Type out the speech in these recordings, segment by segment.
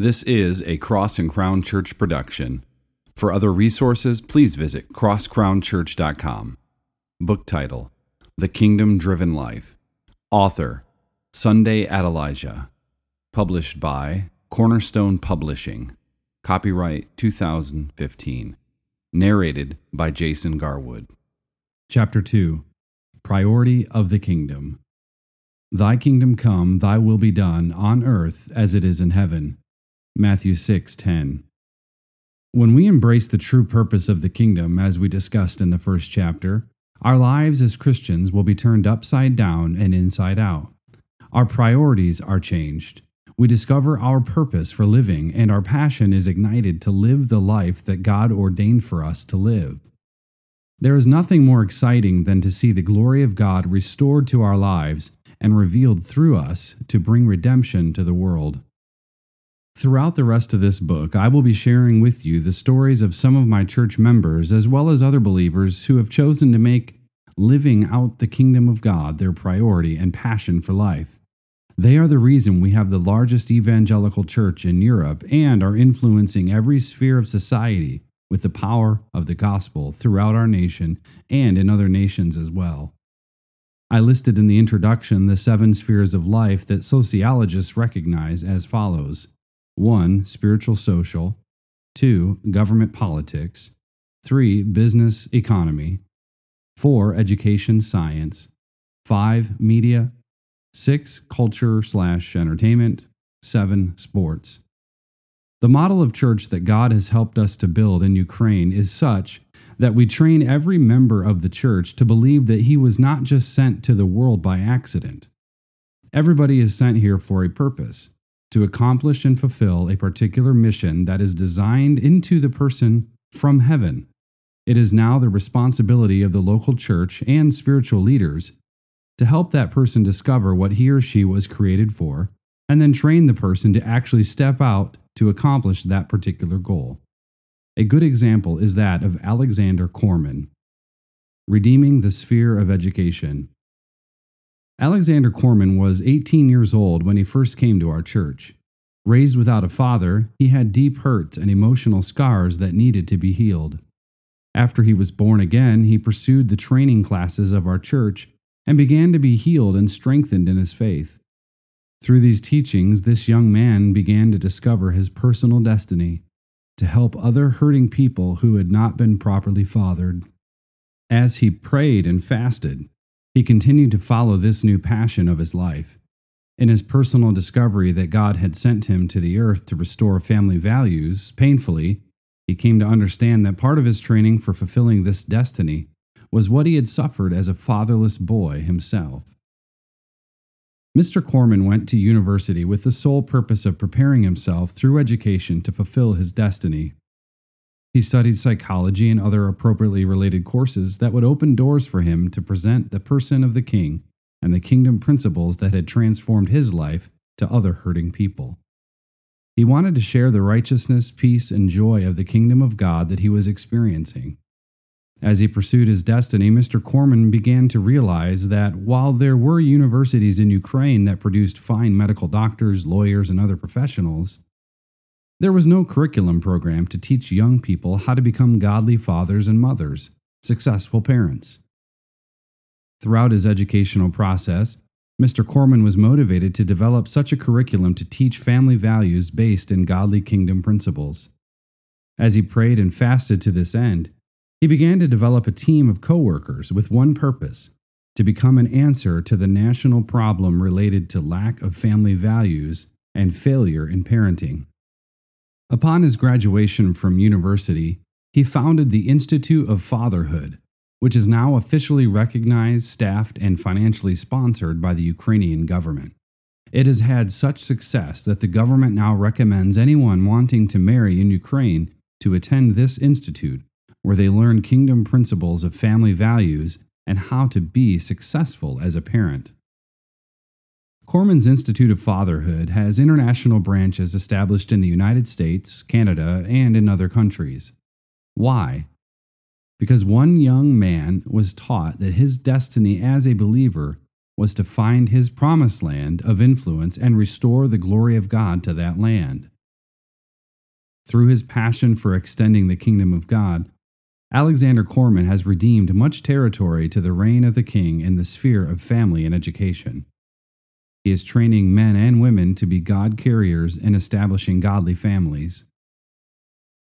This is a Cross and Crown Church production. For other resources, please visit crosscrownchurch.com. Book title The Kingdom Driven Life. Author Sunday Adelaja. Published by Cornerstone Publishing. Copyright 2015. Narrated by Jason Garwood. Chapter 2 Priority of the Kingdom. Thy kingdom come, thy will be done, on earth as it is in heaven. Matthew 6:10. When we embrace the true purpose of the kingdom as we discussed in the first chapter, our lives as Christians will be turned upside down and inside out. Our priorities are changed. We discover our purpose for living, and our passion is ignited to live the life that God ordained for us to live. There is nothing more exciting than to see the glory of God restored to our lives and revealed through us to bring redemption to the world. Throughout the rest of this book, I will be sharing with you the stories of some of my church members as well as other believers who have chosen to make living out the kingdom of God their priority and passion for life. They are the reason we have the largest evangelical church in Europe and are influencing every sphere of society with the power of the gospel throughout our nation and in other nations as well. I listed in the introduction the seven spheres of life that sociologists recognize as follows 1. Spiritual social. 2. Government politics. 3. Business economy. 4. Education science. 5. Media. 6. Culture slash entertainment. 7. Sports. The model of church that God has helped us to build in Ukraine is such that we train every member of the church to believe that he was not just sent to the world by accident. Everybody is sent here for a purpose to accomplish and fulfill a particular mission that is designed into the person from heaven. It is now the responsibility of the local church and spiritual leaders to help that person discover what he or she was created for, and then train the person to actually step out to accomplish that particular goal. A good example is that of Alexander Corman, Redeeming the Sphere of Education. Alexander Corman was 18 years old when he first came to our church. Raised without a father, he had deep hurts and emotional scars that needed to be healed. After he was born again, he pursued the training classes of our church and began to be healed and strengthened in his faith. Through these teachings, this young man began to discover his personal destiny to help other hurting people who had not been properly fathered. As he prayed and fasted, he continued to follow this new passion of his life. In his personal discovery that God had sent him to the earth to restore family values, painfully, he came to understand that part of his training for fulfilling this destiny was what he had suffered as a fatherless boy himself. Mr. Corman went to university with the sole purpose of preparing himself through education to fulfill his destiny. He studied psychology and other appropriately related courses that would open doors for him to present the person of the king and the kingdom principles that had transformed his life to other hurting people. He wanted to share the righteousness, peace, and joy of the kingdom of God that he was experiencing. As he pursued his destiny, Mr. Corman began to realize that while there were universities in Ukraine that produced fine medical doctors, lawyers, and other professionals, there was no curriculum program to teach young people how to become godly fathers and mothers, successful parents. Throughout his educational process, Mr. Corman was motivated to develop such a curriculum to teach family values based in godly kingdom principles. As he prayed and fasted to this end, he began to develop a team of co workers with one purpose to become an answer to the national problem related to lack of family values and failure in parenting. Upon his graduation from university, he founded the Institute of Fatherhood, which is now officially recognized, staffed, and financially sponsored by the Ukrainian government. It has had such success that the government now recommends anyone wanting to marry in Ukraine to attend this institute, where they learn kingdom principles of family values and how to be successful as a parent. Corman's Institute of Fatherhood has international branches established in the United States, Canada, and in other countries. Why? Because one young man was taught that his destiny as a believer was to find his promised land of influence and restore the glory of God to that land. through his passion for extending the kingdom of God, Alexander Corman has redeemed much territory to the reign of the king in the sphere of family and education. He is training men and women to be God carriers and establishing godly families.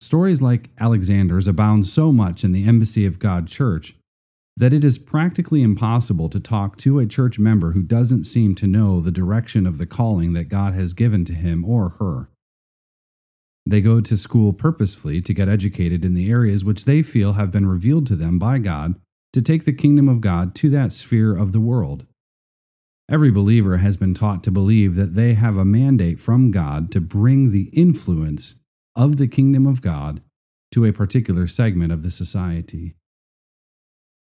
Stories like Alexander's abound so much in the Embassy of God Church that it is practically impossible to talk to a church member who doesn't seem to know the direction of the calling that God has given to him or her. They go to school purposefully to get educated in the areas which they feel have been revealed to them by God to take the kingdom of God to that sphere of the world. Every believer has been taught to believe that they have a mandate from God to bring the influence of the kingdom of God to a particular segment of the society.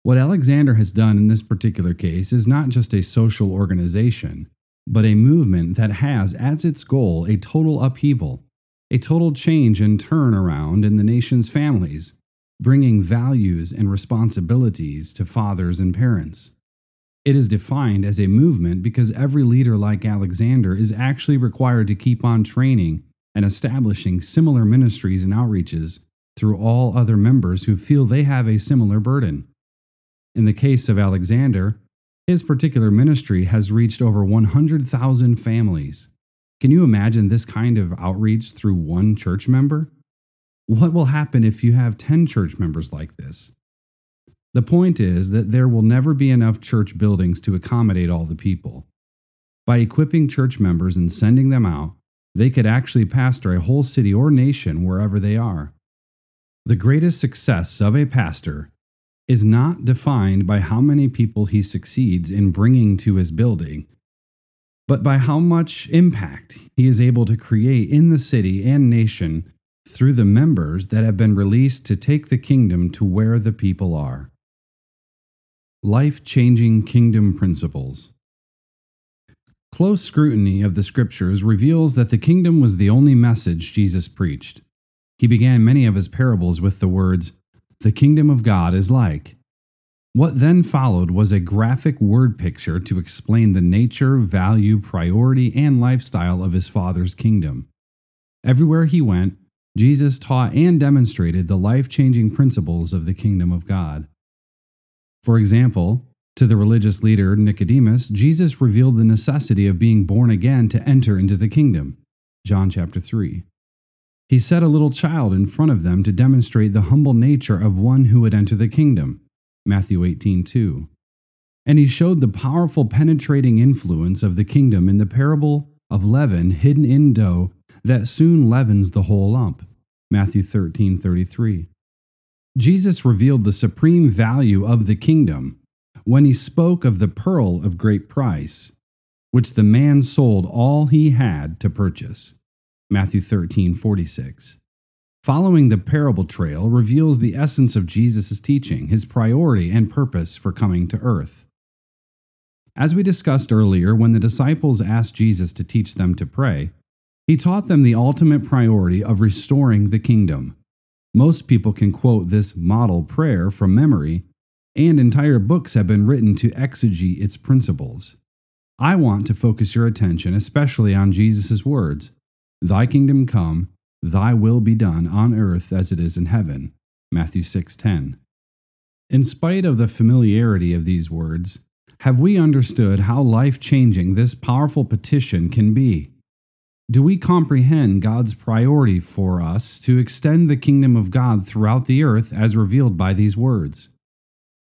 What Alexander has done in this particular case is not just a social organization, but a movement that has as its goal a total upheaval a total change and turnaround in the nation's families, bringing values and responsibilities to fathers and parents. It is defined as a movement because every leader like Alexander is actually required to keep on training and establishing similar ministries and outreaches through all other members who feel they have a similar burden. In the case of Alexander, his particular ministry has reached over 100,000 families, can you imagine this kind of outreach through one church member? What will happen if you have 10 church members like this? The point is that there will never be enough church buildings to accommodate all the people. By equipping church members and sending them out, they could actually pastor a whole city or nation wherever they are. The greatest success of a pastor is not defined by how many people he succeeds in bringing to his building but by how much impact he is able to create in the city and nation through the members that have been released to take the kingdom to where the people are. Life changing kingdom principles. Close scrutiny of the scriptures reveals that the kingdom was the only message Jesus preached. He began many of his parables with the words, The kingdom of God is like. What then followed was a graphic word picture to explain the nature, value, priority, and lifestyle of his Father's kingdom. Everywhere he went, Jesus taught and demonstrated the life changing principles of the kingdom of God. For example, to the religious leader Nicodemus, Jesus revealed the necessity of being born again to enter into the kingdom. John chapter 3. He set a little child in front of them to demonstrate the humble nature of one who would enter the kingdom. Matthew 18:2. And he showed the powerful penetrating influence of the kingdom in the parable of leaven hidden in dough that soon leavens the whole lump. Matthew 13:33. Jesus revealed the supreme value of the kingdom when he spoke of the pearl of great price, which the man sold all he had to purchase. Matthew 13:46. Following the parable trail reveals the essence of Jesus' teaching, his priority and purpose for coming to earth. As we discussed earlier, when the disciples asked Jesus to teach them to pray, he taught them the ultimate priority of restoring the kingdom. Most people can quote this model prayer from memory, and entire books have been written to exegete its principles. I want to focus your attention especially on Jesus' words Thy kingdom come, Thy will be done on earth as it is in heaven. Matthew 6:10. In spite of the familiarity of these words, have we understood how life-changing this powerful petition can be? Do we comprehend God's priority for us to extend the kingdom of God throughout the earth as revealed by these words?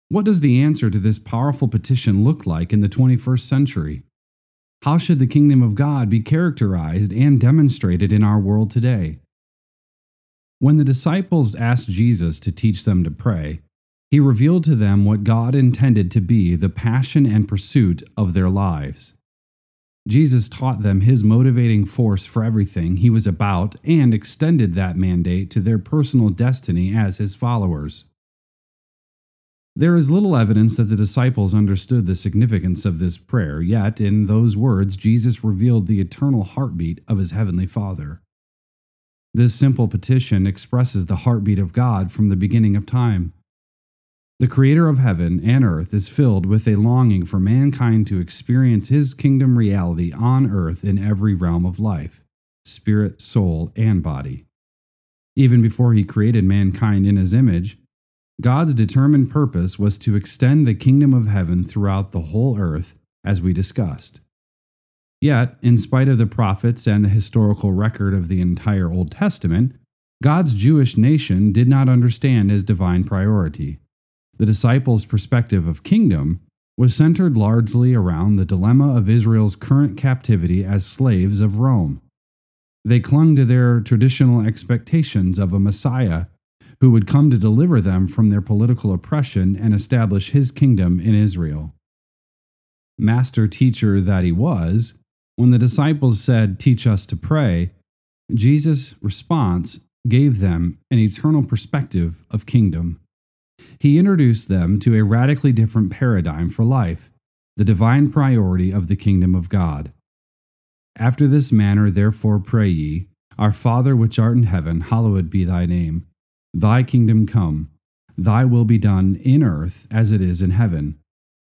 What does the answer to this powerful petition look like in the 21st century? How should the kingdom of God be characterized and demonstrated in our world today? When the disciples asked Jesus to teach them to pray, he revealed to them what God intended to be the passion and pursuit of their lives. Jesus taught them his motivating force for everything he was about and extended that mandate to their personal destiny as his followers. There is little evidence that the disciples understood the significance of this prayer, yet, in those words, Jesus revealed the eternal heartbeat of his heavenly Father. This simple petition expresses the heartbeat of God from the beginning of time. The Creator of heaven and earth is filled with a longing for mankind to experience His kingdom reality on earth in every realm of life spirit, soul, and body. Even before he created mankind in his image, God's determined purpose was to extend the kingdom of heaven throughout the whole earth, as we discussed. Yet, in spite of the prophets and the historical record of the entire Old Testament, God's Jewish nation did not understand his divine priority. The disciples' perspective of kingdom was centered largely around the dilemma of Israel's current captivity as slaves of Rome. They clung to their traditional expectations of a Messiah who would come to deliver them from their political oppression and establish his kingdom in Israel. Master teacher that he was, when the disciples said, Teach us to pray, Jesus' response gave them an eternal perspective of kingdom. He introduced them to a radically different paradigm for life, the divine priority of the kingdom of God. After this manner, therefore, pray ye, Our Father which art in heaven, hallowed be thy name. Thy kingdom come, thy will be done in earth as it is in heaven.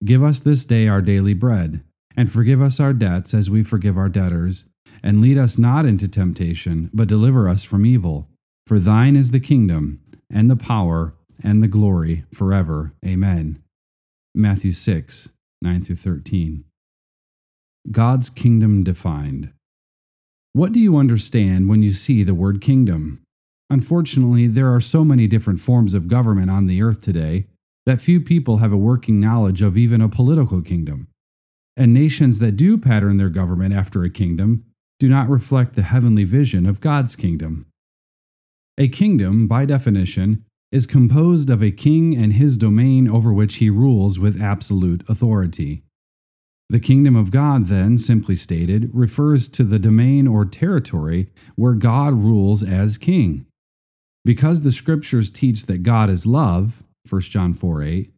Give us this day our daily bread, and forgive us our debts as we forgive our debtors. And lead us not into temptation, but deliver us from evil. For thine is the kingdom, and the power, and the glory forever. Amen. Matthew 6, 9 through 13. God's kingdom defined. What do you understand when you see the word kingdom? Unfortunately, there are so many different forms of government on the earth today that few people have a working knowledge of even a political kingdom. And nations that do pattern their government after a kingdom do not reflect the heavenly vision of God's kingdom. A kingdom, by definition, is composed of a king and his domain over which he rules with absolute authority. The kingdom of God, then, simply stated, refers to the domain or territory where God rules as king. Because the scriptures teach that God is love, 1 John 4 8,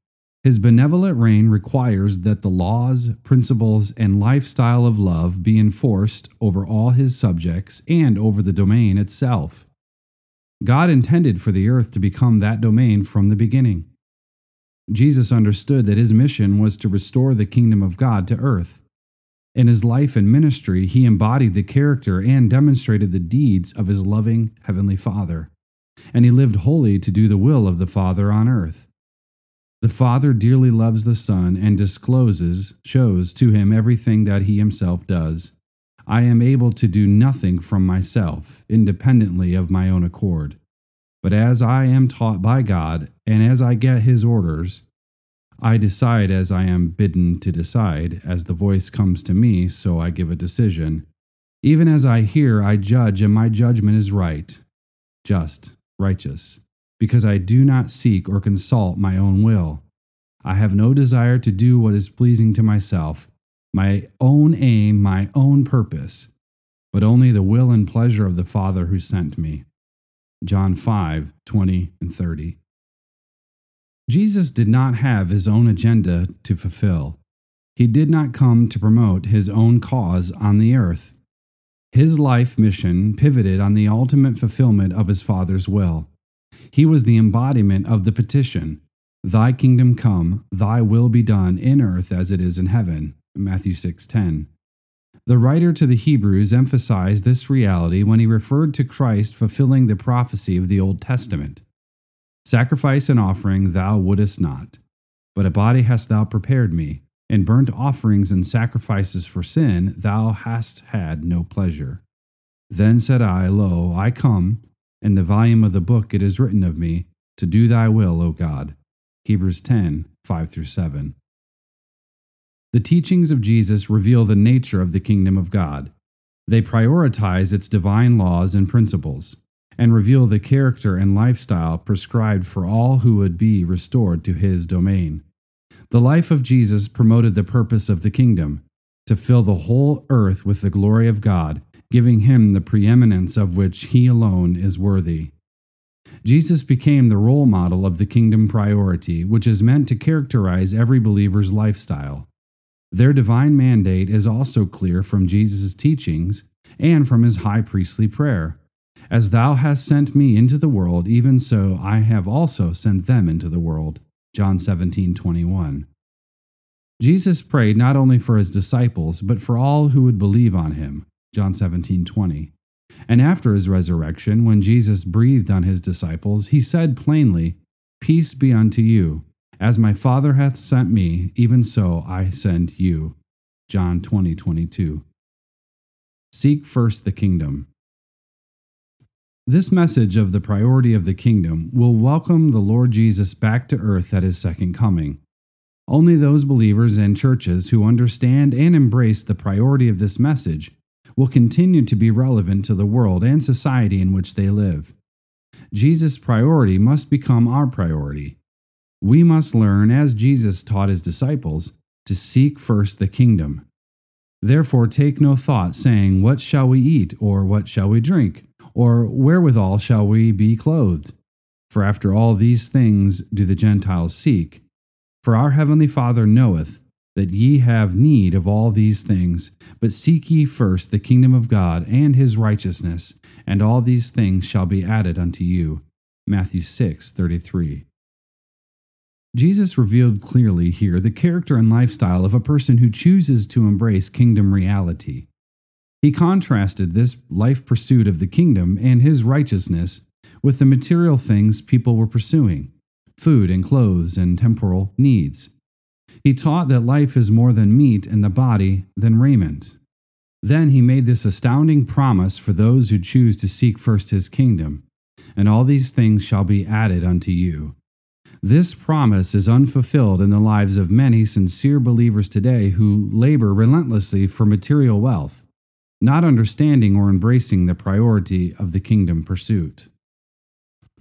his benevolent reign requires that the laws, principles, and lifestyle of love be enforced over all his subjects and over the domain itself. God intended for the earth to become that domain from the beginning. Jesus understood that his mission was to restore the kingdom of God to earth. In his life and ministry, he embodied the character and demonstrated the deeds of his loving Heavenly Father, and he lived wholly to do the will of the Father on earth. The Father dearly loves the Son and discloses, shows to him everything that he himself does. I am able to do nothing from myself, independently of my own accord. But as I am taught by God, and as I get his orders, I decide as I am bidden to decide. As the voice comes to me, so I give a decision. Even as I hear, I judge, and my judgment is right, just, righteous, because I do not seek or consult my own will. I have no desire to do what is pleasing to myself, my own aim, my own purpose, but only the will and pleasure of the Father who sent me. John 5 20 and 30. Jesus did not have his own agenda to fulfill. He did not come to promote his own cause on the earth. His life mission pivoted on the ultimate fulfillment of his Father's will. He was the embodiment of the petition Thy kingdom come, thy will be done in earth as it is in heaven. Matthew 6:10. The writer to the Hebrews emphasized this reality when he referred to Christ fulfilling the prophecy of the Old Testament. Sacrifice and offering thou wouldest not, but a body hast thou prepared me, and burnt offerings and sacrifices for sin thou hast had no pleasure. Then said I, Lo, I come, in the volume of the book it is written of me, to do thy will, O God. Hebrews 10 5 through 7. The teachings of Jesus reveal the nature of the kingdom of God. They prioritize its divine laws and principles, and reveal the character and lifestyle prescribed for all who would be restored to his domain. The life of Jesus promoted the purpose of the kingdom to fill the whole earth with the glory of God, giving him the preeminence of which he alone is worthy. Jesus became the role model of the kingdom priority, which is meant to characterize every believer's lifestyle. Their divine mandate is also clear from Jesus' teachings and from his high priestly prayer. As thou hast sent me into the world, even so I have also sent them into the world. John 17 21. Jesus prayed not only for his disciples, but for all who would believe on him. John 17 20. And after his resurrection, when Jesus breathed on his disciples, he said plainly, Peace be unto you. As my Father hath sent me, even so I send you. John 20, 22. Seek first the kingdom. This message of the priority of the kingdom will welcome the Lord Jesus back to earth at his second coming. Only those believers and churches who understand and embrace the priority of this message will continue to be relevant to the world and society in which they live. Jesus' priority must become our priority. We must learn, as Jesus taught his disciples, to seek first the kingdom. Therefore, take no thought, saying, What shall we eat, or what shall we drink, or wherewithal shall we be clothed? For after all these things do the Gentiles seek. For our heavenly Father knoweth that ye have need of all these things. But seek ye first the kingdom of God and his righteousness, and all these things shall be added unto you. Matthew 6 33. Jesus revealed clearly here the character and lifestyle of a person who chooses to embrace kingdom reality. He contrasted this life pursuit of the kingdom and his righteousness with the material things people were pursuing food and clothes and temporal needs. He taught that life is more than meat and the body than raiment. Then he made this astounding promise for those who choose to seek first his kingdom, and all these things shall be added unto you. This promise is unfulfilled in the lives of many sincere believers today who labor relentlessly for material wealth, not understanding or embracing the priority of the kingdom pursuit.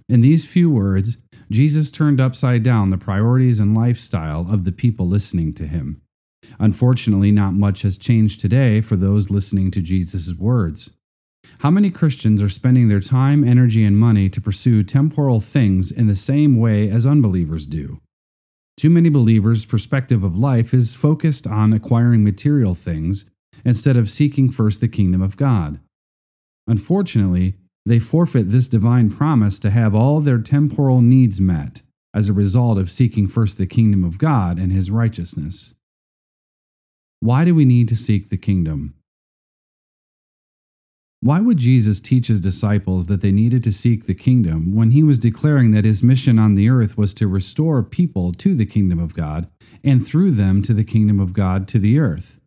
In these few words, Jesus turned upside down the priorities and lifestyle of the people listening to him. Unfortunately, not much has changed today for those listening to Jesus' words. How many Christians are spending their time, energy, and money to pursue temporal things in the same way as unbelievers do? Too many believers' perspective of life is focused on acquiring material things instead of seeking first the kingdom of God. Unfortunately, they forfeit this divine promise to have all their temporal needs met as a result of seeking first the kingdom of God and his righteousness. Why do we need to seek the kingdom? Why would Jesus teach his disciples that they needed to seek the kingdom when he was declaring that his mission on the earth was to restore people to the kingdom of God and through them to the kingdom of God to the earth?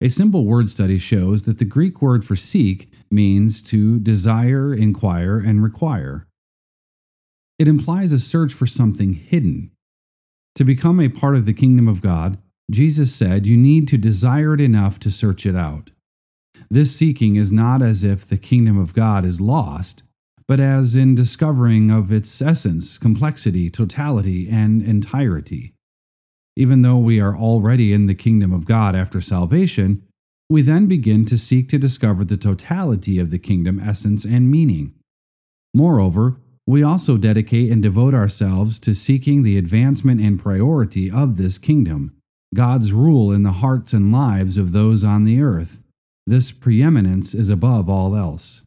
A simple word study shows that the Greek word for seek means to desire, inquire, and require. It implies a search for something hidden. To become a part of the kingdom of God, Jesus said you need to desire it enough to search it out. This seeking is not as if the kingdom of God is lost, but as in discovering of its essence, complexity, totality, and entirety. Even though we are already in the kingdom of God after salvation, we then begin to seek to discover the totality of the kingdom essence and meaning. Moreover, we also dedicate and devote ourselves to seeking the advancement and priority of this kingdom, God's rule in the hearts and lives of those on the earth. This preeminence is above all else.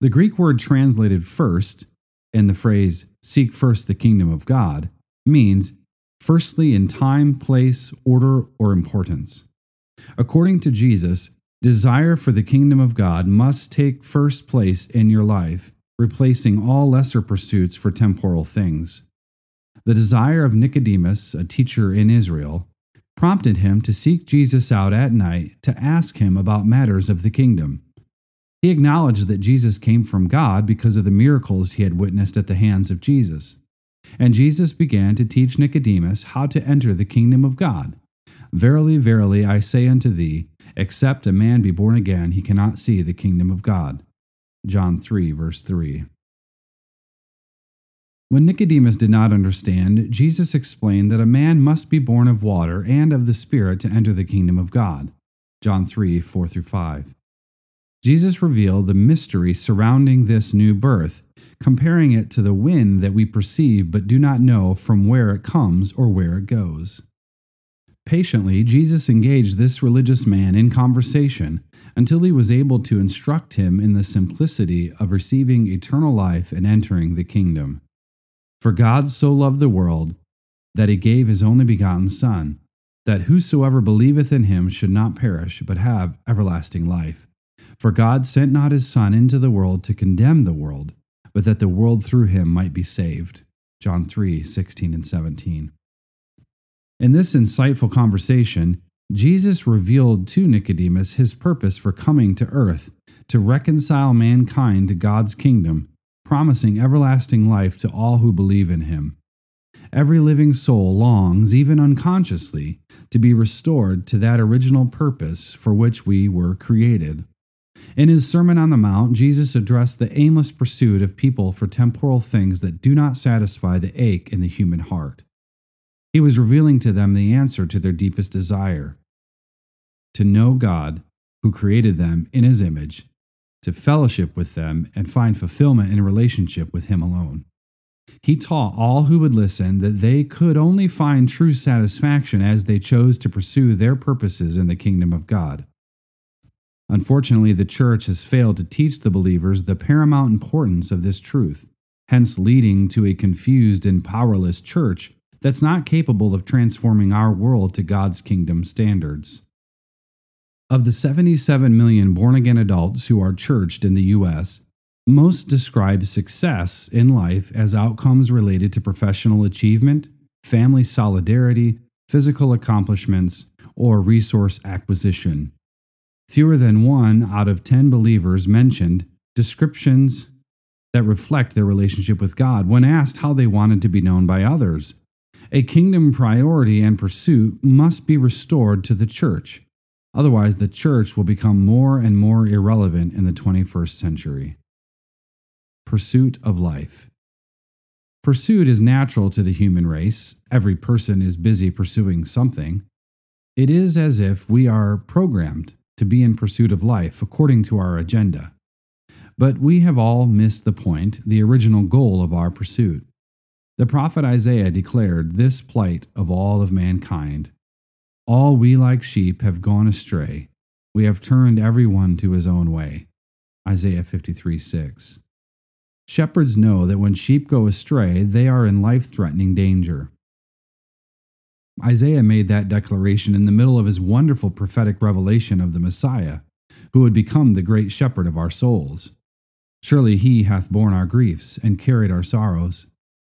The Greek word translated first, in the phrase, seek first the kingdom of God, means firstly in time, place, order, or importance. According to Jesus, desire for the kingdom of God must take first place in your life, replacing all lesser pursuits for temporal things. The desire of Nicodemus, a teacher in Israel, prompted him to seek Jesus out at night to ask him about matters of the kingdom. He acknowledged that Jesus came from God because of the miracles he had witnessed at the hands of Jesus. And Jesus began to teach Nicodemus how to enter the kingdom of God Verily, verily, I say unto thee, except a man be born again, he cannot see the kingdom of God. John 3, verse 3. When Nicodemus did not understand, Jesus explained that a man must be born of water and of the Spirit to enter the kingdom of God. John 3, 4 through 5. Jesus revealed the mystery surrounding this new birth, comparing it to the wind that we perceive but do not know from where it comes or where it goes. Patiently, Jesus engaged this religious man in conversation until he was able to instruct him in the simplicity of receiving eternal life and entering the kingdom. For God so loved the world that he gave his only begotten Son, that whosoever believeth in him should not perish, but have everlasting life. For God sent not his Son into the world to condemn the world, but that the world through him might be saved. John 3 16 and 17. In this insightful conversation, Jesus revealed to Nicodemus his purpose for coming to earth to reconcile mankind to God's kingdom, promising everlasting life to all who believe in him. Every living soul longs, even unconsciously, to be restored to that original purpose for which we were created. In his Sermon on the Mount, Jesus addressed the aimless pursuit of people for temporal things that do not satisfy the ache in the human heart. He was revealing to them the answer to their deepest desire to know God, who created them in his image, to fellowship with them, and find fulfillment in a relationship with him alone. He taught all who would listen that they could only find true satisfaction as they chose to pursue their purposes in the kingdom of God. Unfortunately, the church has failed to teach the believers the paramount importance of this truth, hence leading to a confused and powerless church that's not capable of transforming our world to God's kingdom standards. Of the 77 million born again adults who are churched in the U.S., most describe success in life as outcomes related to professional achievement, family solidarity, physical accomplishments, or resource acquisition. Fewer than one out of 10 believers mentioned descriptions that reflect their relationship with God when asked how they wanted to be known by others. A kingdom priority and pursuit must be restored to the church. Otherwise, the church will become more and more irrelevant in the 21st century. Pursuit of life. Pursuit is natural to the human race. Every person is busy pursuing something. It is as if we are programmed to be in pursuit of life according to our agenda. But we have all missed the point, the original goal of our pursuit. The prophet Isaiah declared this plight of all of mankind All we like sheep have gone astray. We have turned every one to his own way. Isaiah 53 6. Shepherds know that when sheep go astray, they are in life threatening danger. Isaiah made that declaration in the middle of his wonderful prophetic revelation of the Messiah, who would become the great shepherd of our souls. Surely he hath borne our griefs and carried our sorrows.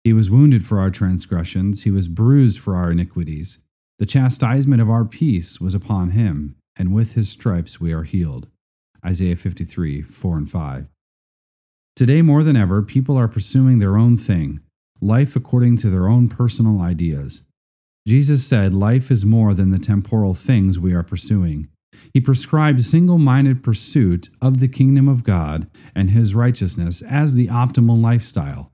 He was wounded for our transgressions, he was bruised for our iniquities. The chastisement of our peace was upon him, and with his stripes we are healed. Isaiah 53 4 and 5. Today, more than ever, people are pursuing their own thing, life according to their own personal ideas. Jesus said life is more than the temporal things we are pursuing. He prescribed single minded pursuit of the kingdom of God and his righteousness as the optimal lifestyle,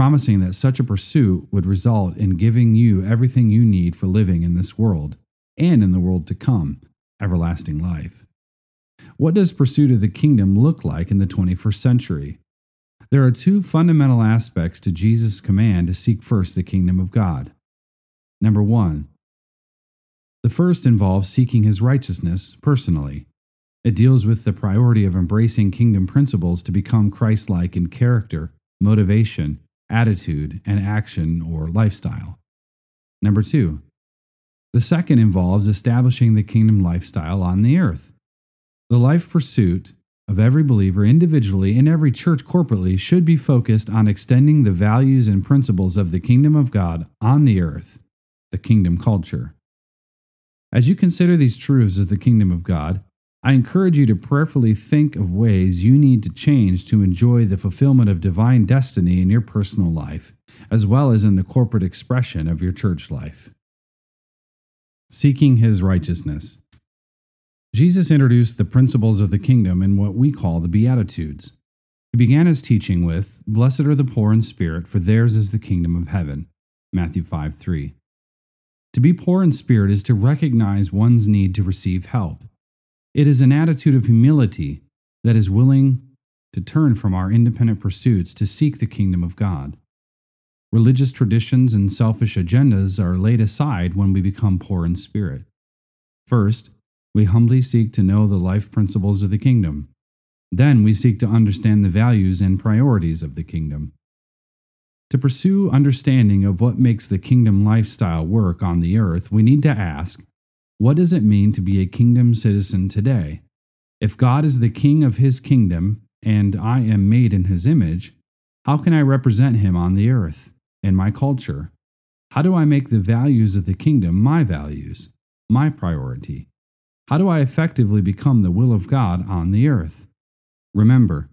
promising that such a pursuit would result in giving you everything you need for living in this world and in the world to come everlasting life. What does pursuit of the kingdom look like in the 21st century? There are two fundamental aspects to Jesus' command to seek first the kingdom of God. Number one, the first involves seeking his righteousness personally. It deals with the priority of embracing kingdom principles to become Christ like in character, motivation, attitude, and action or lifestyle. Number two, the second involves establishing the kingdom lifestyle on the earth. The life pursuit of every believer individually and every church corporately should be focused on extending the values and principles of the kingdom of God on the earth the kingdom culture. As you consider these truths of the kingdom of God, I encourage you to prayerfully think of ways you need to change to enjoy the fulfillment of divine destiny in your personal life, as well as in the corporate expression of your church life. Seeking His righteousness. Jesus introduced the principles of the kingdom in what we call the Beatitudes. He began his teaching with, Blessed are the poor in spirit, for theirs is the kingdom of heaven. Matthew 5 3. To be poor in spirit is to recognize one's need to receive help. It is an attitude of humility that is willing to turn from our independent pursuits to seek the kingdom of God. Religious traditions and selfish agendas are laid aside when we become poor in spirit. First, we humbly seek to know the life principles of the kingdom. Then we seek to understand the values and priorities of the kingdom. To pursue understanding of what makes the kingdom lifestyle work on the earth, we need to ask what does it mean to be a kingdom citizen today? If God is the king of his kingdom, and I am made in his image, how can I represent him on the earth, in my culture? How do I make the values of the kingdom my values, my priority? How do I effectively become the will of God on the earth? Remember,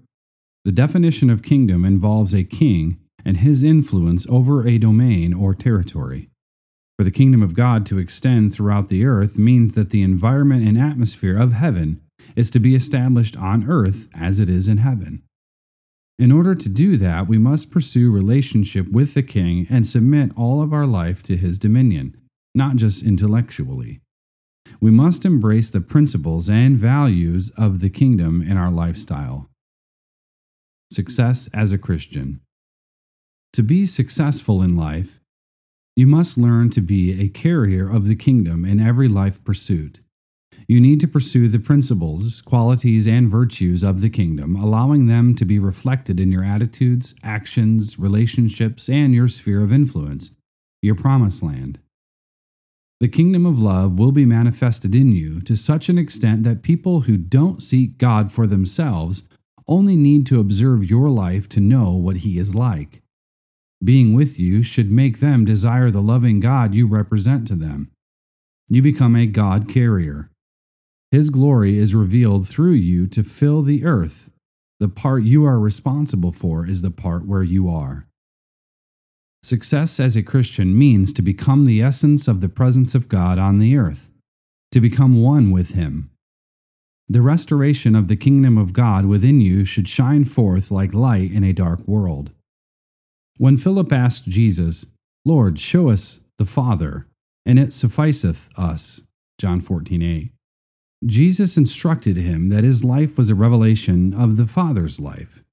the definition of kingdom involves a king and his influence over a domain or territory. For the kingdom of God to extend throughout the earth means that the environment and atmosphere of heaven is to be established on earth as it is in heaven. In order to do that, we must pursue relationship with the king and submit all of our life to his dominion, not just intellectually. We must embrace the principles and values of the kingdom in our lifestyle. Success as a Christian. To be successful in life, you must learn to be a carrier of the kingdom in every life pursuit. You need to pursue the principles, qualities, and virtues of the kingdom, allowing them to be reflected in your attitudes, actions, relationships, and your sphere of influence, your promised land. The kingdom of love will be manifested in you to such an extent that people who don't seek God for themselves only need to observe your life to know what He is like. Being with you should make them desire the loving God you represent to them. You become a God carrier. His glory is revealed through you to fill the earth. The part you are responsible for is the part where you are. Success as a Christian means to become the essence of the presence of God on the earth, to become one with Him. The restoration of the kingdom of God within you should shine forth like light in a dark world. When Philip asked Jesus, Lord, show us the Father, and it sufficeth us. John 14, 8. Jesus instructed him that his life was a revelation of the Father's life.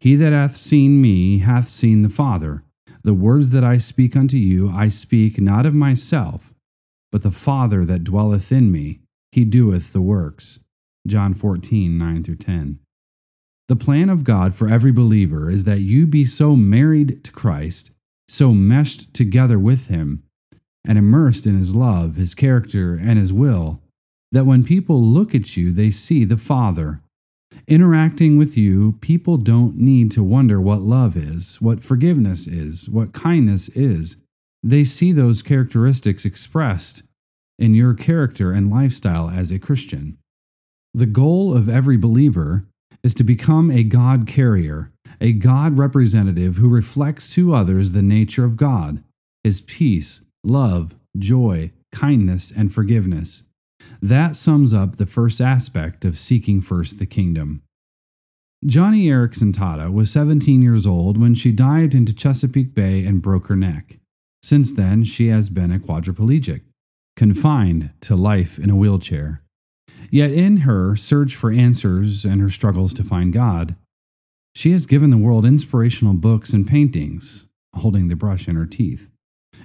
He that hath seen me hath seen the Father. The words that I speak unto you, I speak not of myself, but the Father that dwelleth in me, he doeth the works. John 14, 9 through 10. The plan of God for every believer is that you be so married to Christ, so meshed together with Him, and immersed in His love, His character, and His will, that when people look at you, they see the Father. Interacting with you, people don't need to wonder what love is, what forgiveness is, what kindness is. They see those characteristics expressed in your character and lifestyle as a Christian. The goal of every believer is to become a God carrier, a God representative who reflects to others the nature of God, his peace, love, joy, kindness, and forgiveness. That sums up the first aspect of seeking first the kingdom. Joni Eareckson Tada was 17 years old when she dived into Chesapeake Bay and broke her neck. Since then, she has been a quadriplegic, confined to life in a wheelchair. Yet, in her search for answers and her struggles to find God, she has given the world inspirational books and paintings, holding the brush in her teeth,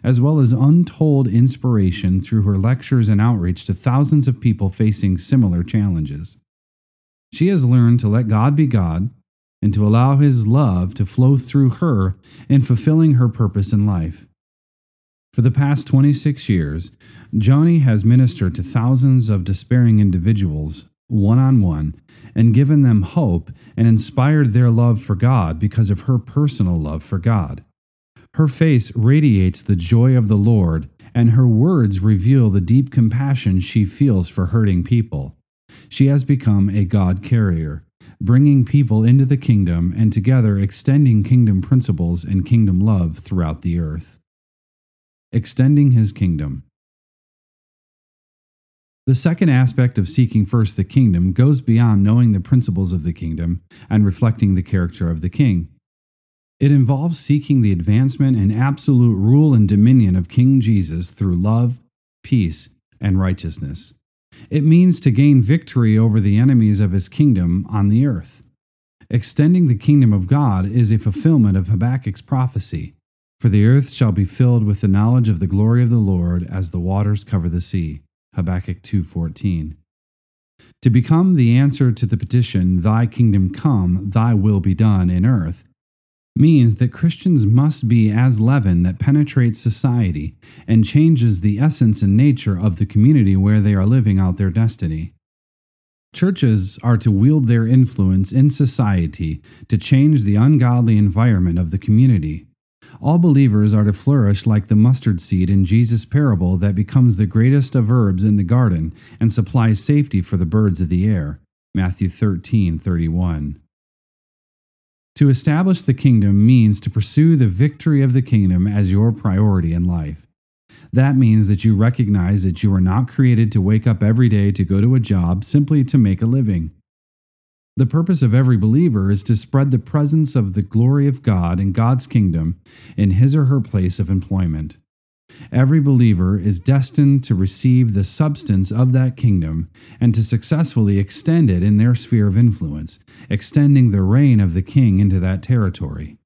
as well as untold inspiration through her lectures and outreach to thousands of people facing similar challenges. She has learned to let God be God and to allow His love to flow through her in fulfilling her purpose in life. For the past 26 years, Joni has ministered to thousands of despairing individuals one on one and given them hope and inspired their love for God because of her personal love for God. Her face radiates the joy of the Lord, and her words reveal the deep compassion she feels for hurting people. She has become a God carrier, bringing people into the kingdom and together extending kingdom principles and kingdom love throughout the earth extending his kingdom. The second aspect of seeking first the kingdom goes beyond knowing the principles of the kingdom and reflecting the character of the king. It involves seeking the advancement and absolute rule and dominion of King Jesus through love, peace, and righteousness. It means to gain victory over the enemies of his kingdom on the earth. Extending the kingdom of God is a fulfillment of Habakkuk's prophecy for the earth shall be filled with the knowledge of the glory of the Lord as the waters cover the sea. Habakkuk 2:14. To become the answer to the petition, Thy kingdom come, Thy will be done in earth, means that Christians must be as leaven that penetrates society and changes the essence and nature of the community where they are living out their destiny. Churches are to wield their influence in society to change the ungodly environment of the community. All believers are to flourish like the mustard seed in Jesus' parable that becomes the greatest of herbs in the garden and supplies safety for the birds of the air. Matthew 13 31. To establish the kingdom means to pursue the victory of the kingdom as your priority in life. That means that you recognize that you are not created to wake up every day to go to a job simply to make a living. The purpose of every believer is to spread the presence of the glory of God and God's kingdom in his or her place of employment. Every believer is destined to receive the substance of that kingdom and to successfully extend it in their sphere of influence, extending the reign of the king into that territory.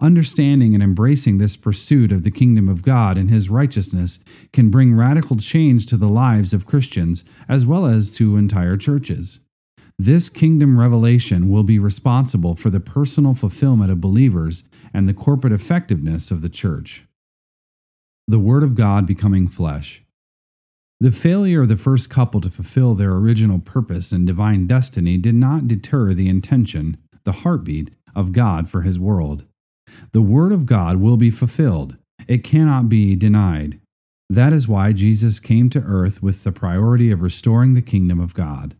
Understanding and embracing this pursuit of the kingdom of God and his righteousness can bring radical change to the lives of Christians as well as to entire churches. This kingdom revelation will be responsible for the personal fulfillment of believers and the corporate effectiveness of the church. The Word of God becoming flesh. The failure of the first couple to fulfill their original purpose and divine destiny did not deter the intention, the heartbeat, of God for His world. The Word of God will be fulfilled, it cannot be denied. That is why Jesus came to earth with the priority of restoring the kingdom of God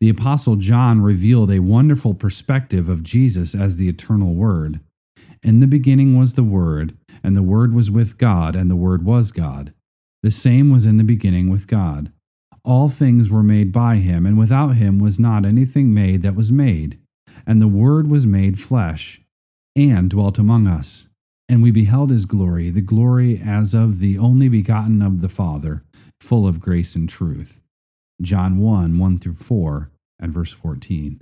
the Apostle John revealed a wonderful perspective of Jesus as the eternal Word. In the beginning was the Word, and the Word was with God, and the Word was God. The same was in the beginning with God. All things were made by him, and without him was not anything made that was made. And the Word was made flesh, and dwelt among us. And we beheld his glory, the glory as of the only begotten of the Father, full of grace and truth. John 1 1 through 4, and verse 14.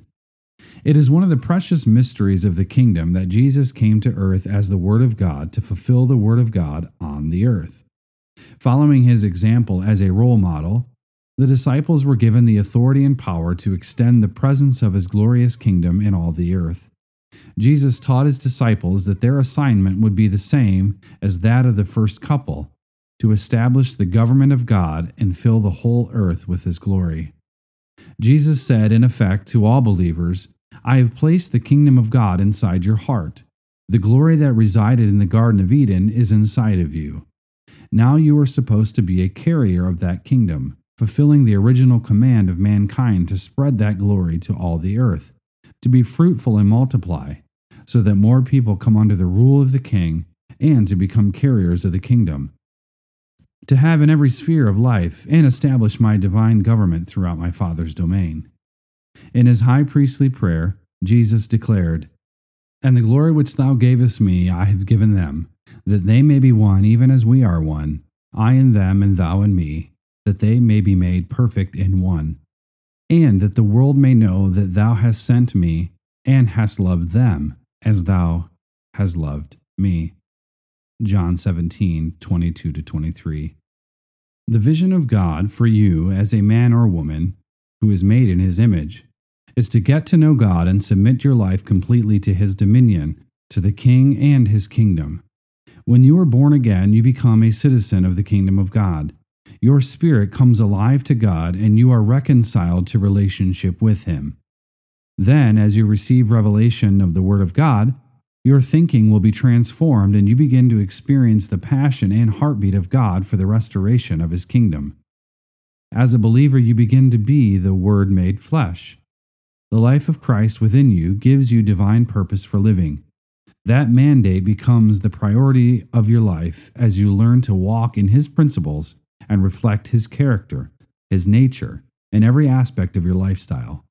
It is one of the precious mysteries of the kingdom that Jesus came to earth as the Word of God to fulfill the Word of God on the earth. Following his example as a role model, the disciples were given the authority and power to extend the presence of his glorious kingdom in all the earth. Jesus taught his disciples that their assignment would be the same as that of the first couple to establish the government of God and fill the whole earth with his glory. Jesus said, in effect, to all believers, I have placed the kingdom of God inside your heart. The glory that resided in the Garden of Eden is inside of you. Now you are supposed to be a carrier of that kingdom, fulfilling the original command of mankind to spread that glory to all the earth, to be fruitful and multiply, so that more people come under the rule of the king and to become carriers of the kingdom to have in every sphere of life and establish my divine government throughout my Father's domain. In his high priestly prayer, Jesus declared, And the glory which thou gavest me I have given them, that they may be one even as we are one, I and them and thou and me, that they may be made perfect in one, and that the world may know that thou hast sent me and hast loved them as thou hast loved me. John 17, 22 23. The vision of God for you as a man or woman who is made in his image is to get to know God and submit your life completely to his dominion, to the king and his kingdom. When you are born again, you become a citizen of the kingdom of God. Your spirit comes alive to God and you are reconciled to relationship with him. Then, as you receive revelation of the Word of God, your thinking will be transformed and you begin to experience the passion and heartbeat of God for the restoration of His kingdom. As a believer, you begin to be the Word made flesh. The life of Christ within you gives you divine purpose for living. That mandate becomes the priority of your life as you learn to walk in His principles and reflect His character, His nature, in every aspect of your lifestyle.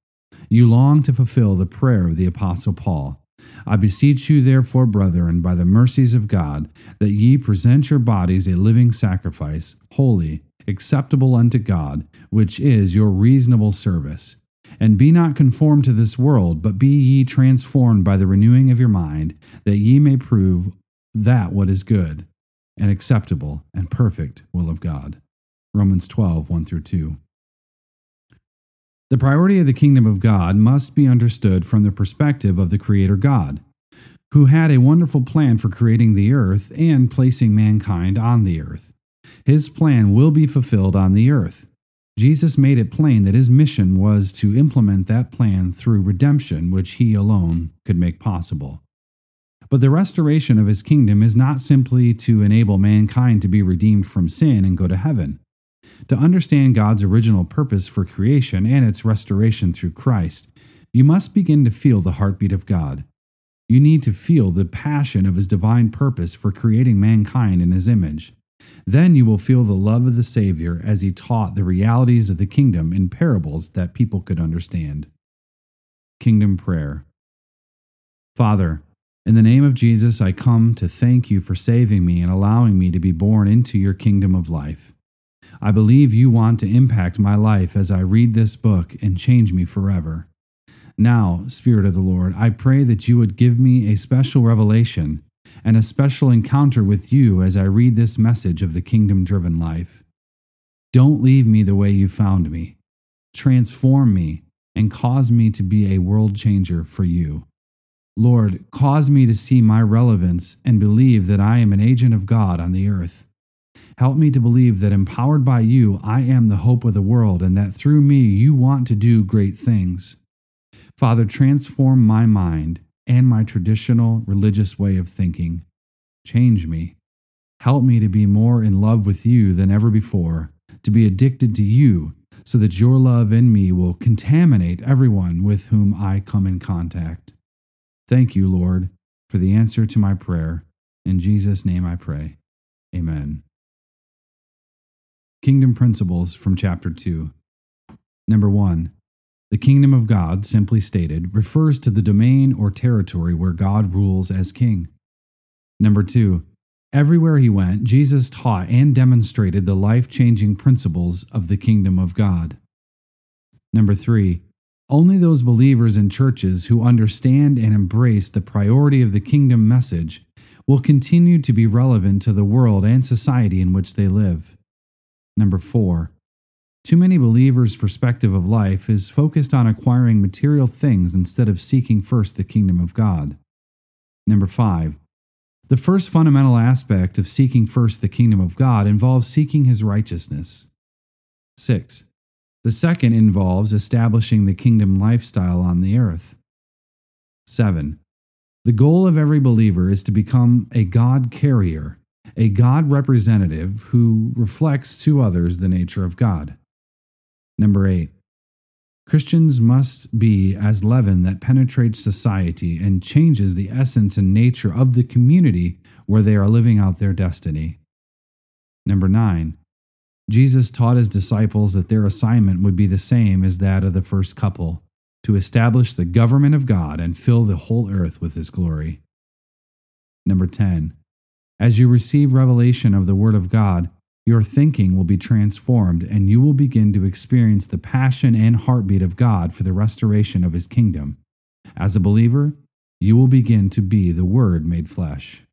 You long to fulfill the prayer of the Apostle Paul I beseech you, therefore, brethren, by the mercies of God, that ye present your bodies a living sacrifice, holy, acceptable unto God, which is your reasonable service. And be not conformed to this world, but be ye transformed by the renewing of your mind, that ye may prove that what is good, and acceptable, and perfect will of God. Romans 12, 1 through 2. The priority of the kingdom of God must be understood from the perspective of the Creator God, who had a wonderful plan for creating the earth and placing mankind on the earth. His plan will be fulfilled on the earth. Jesus made it plain that his mission was to implement that plan through redemption, which he alone could make possible. But the restoration of his kingdom is not simply to enable mankind to be redeemed from sin and go to heaven. To understand God's original purpose for creation and its restoration through Christ, you must begin to feel the heartbeat of God. You need to feel the passion of his divine purpose for creating mankind in his image. Then you will feel the love of the Savior as he taught the realities of the kingdom in parables that people could understand. Kingdom Prayer Father, in the name of Jesus, I come to thank you for saving me and allowing me to be born into your kingdom of life. I believe you want to impact my life as I read this book and change me forever. Now, Spirit of the Lord, I pray that you would give me a special revelation and a special encounter with you as I read this message of the kingdom driven life. Don't leave me the way you found me. Transform me and cause me to be a world changer for you. Lord, cause me to see my relevance and believe that I am an agent of God on the earth. Help me to believe that empowered by you, I am the hope of the world and that through me you want to do great things. Father, transform my mind and my traditional religious way of thinking. Change me. Help me to be more in love with you than ever before, to be addicted to you, so that your love in me will contaminate everyone with whom I come in contact. Thank you, Lord, for the answer to my prayer. In Jesus' name I pray. Amen. Kingdom Principles from Chapter 2. Number 1. The kingdom of God, simply stated, refers to the domain or territory where God rules as king. Number two, everywhere he went, Jesus taught and demonstrated the life changing principles of the kingdom of God. Number three, only those believers in churches who understand and embrace the priority of the kingdom message will continue to be relevant to the world and society in which they live. Number four, too many believers' perspective of life is focused on acquiring material things instead of seeking first the kingdom of God. Number five, the first fundamental aspect of seeking first the kingdom of God involves seeking his righteousness. Six, the second involves establishing the kingdom lifestyle on the earth. Seven, the goal of every believer is to become a God carrier, a God representative who reflects to others the nature of God. Number eight, Christians must be as leaven that penetrates society and changes the essence and nature of the community where they are living out their destiny. Number nine, Jesus taught his disciples that their assignment would be the same as that of the first couple to establish the government of God and fill the whole earth with his glory. Number 10, as you receive revelation of the Word of God, your thinking will be transformed and you will begin to experience the passion and heartbeat of God for the restoration of His kingdom. As a believer, you will begin to be the Word made flesh.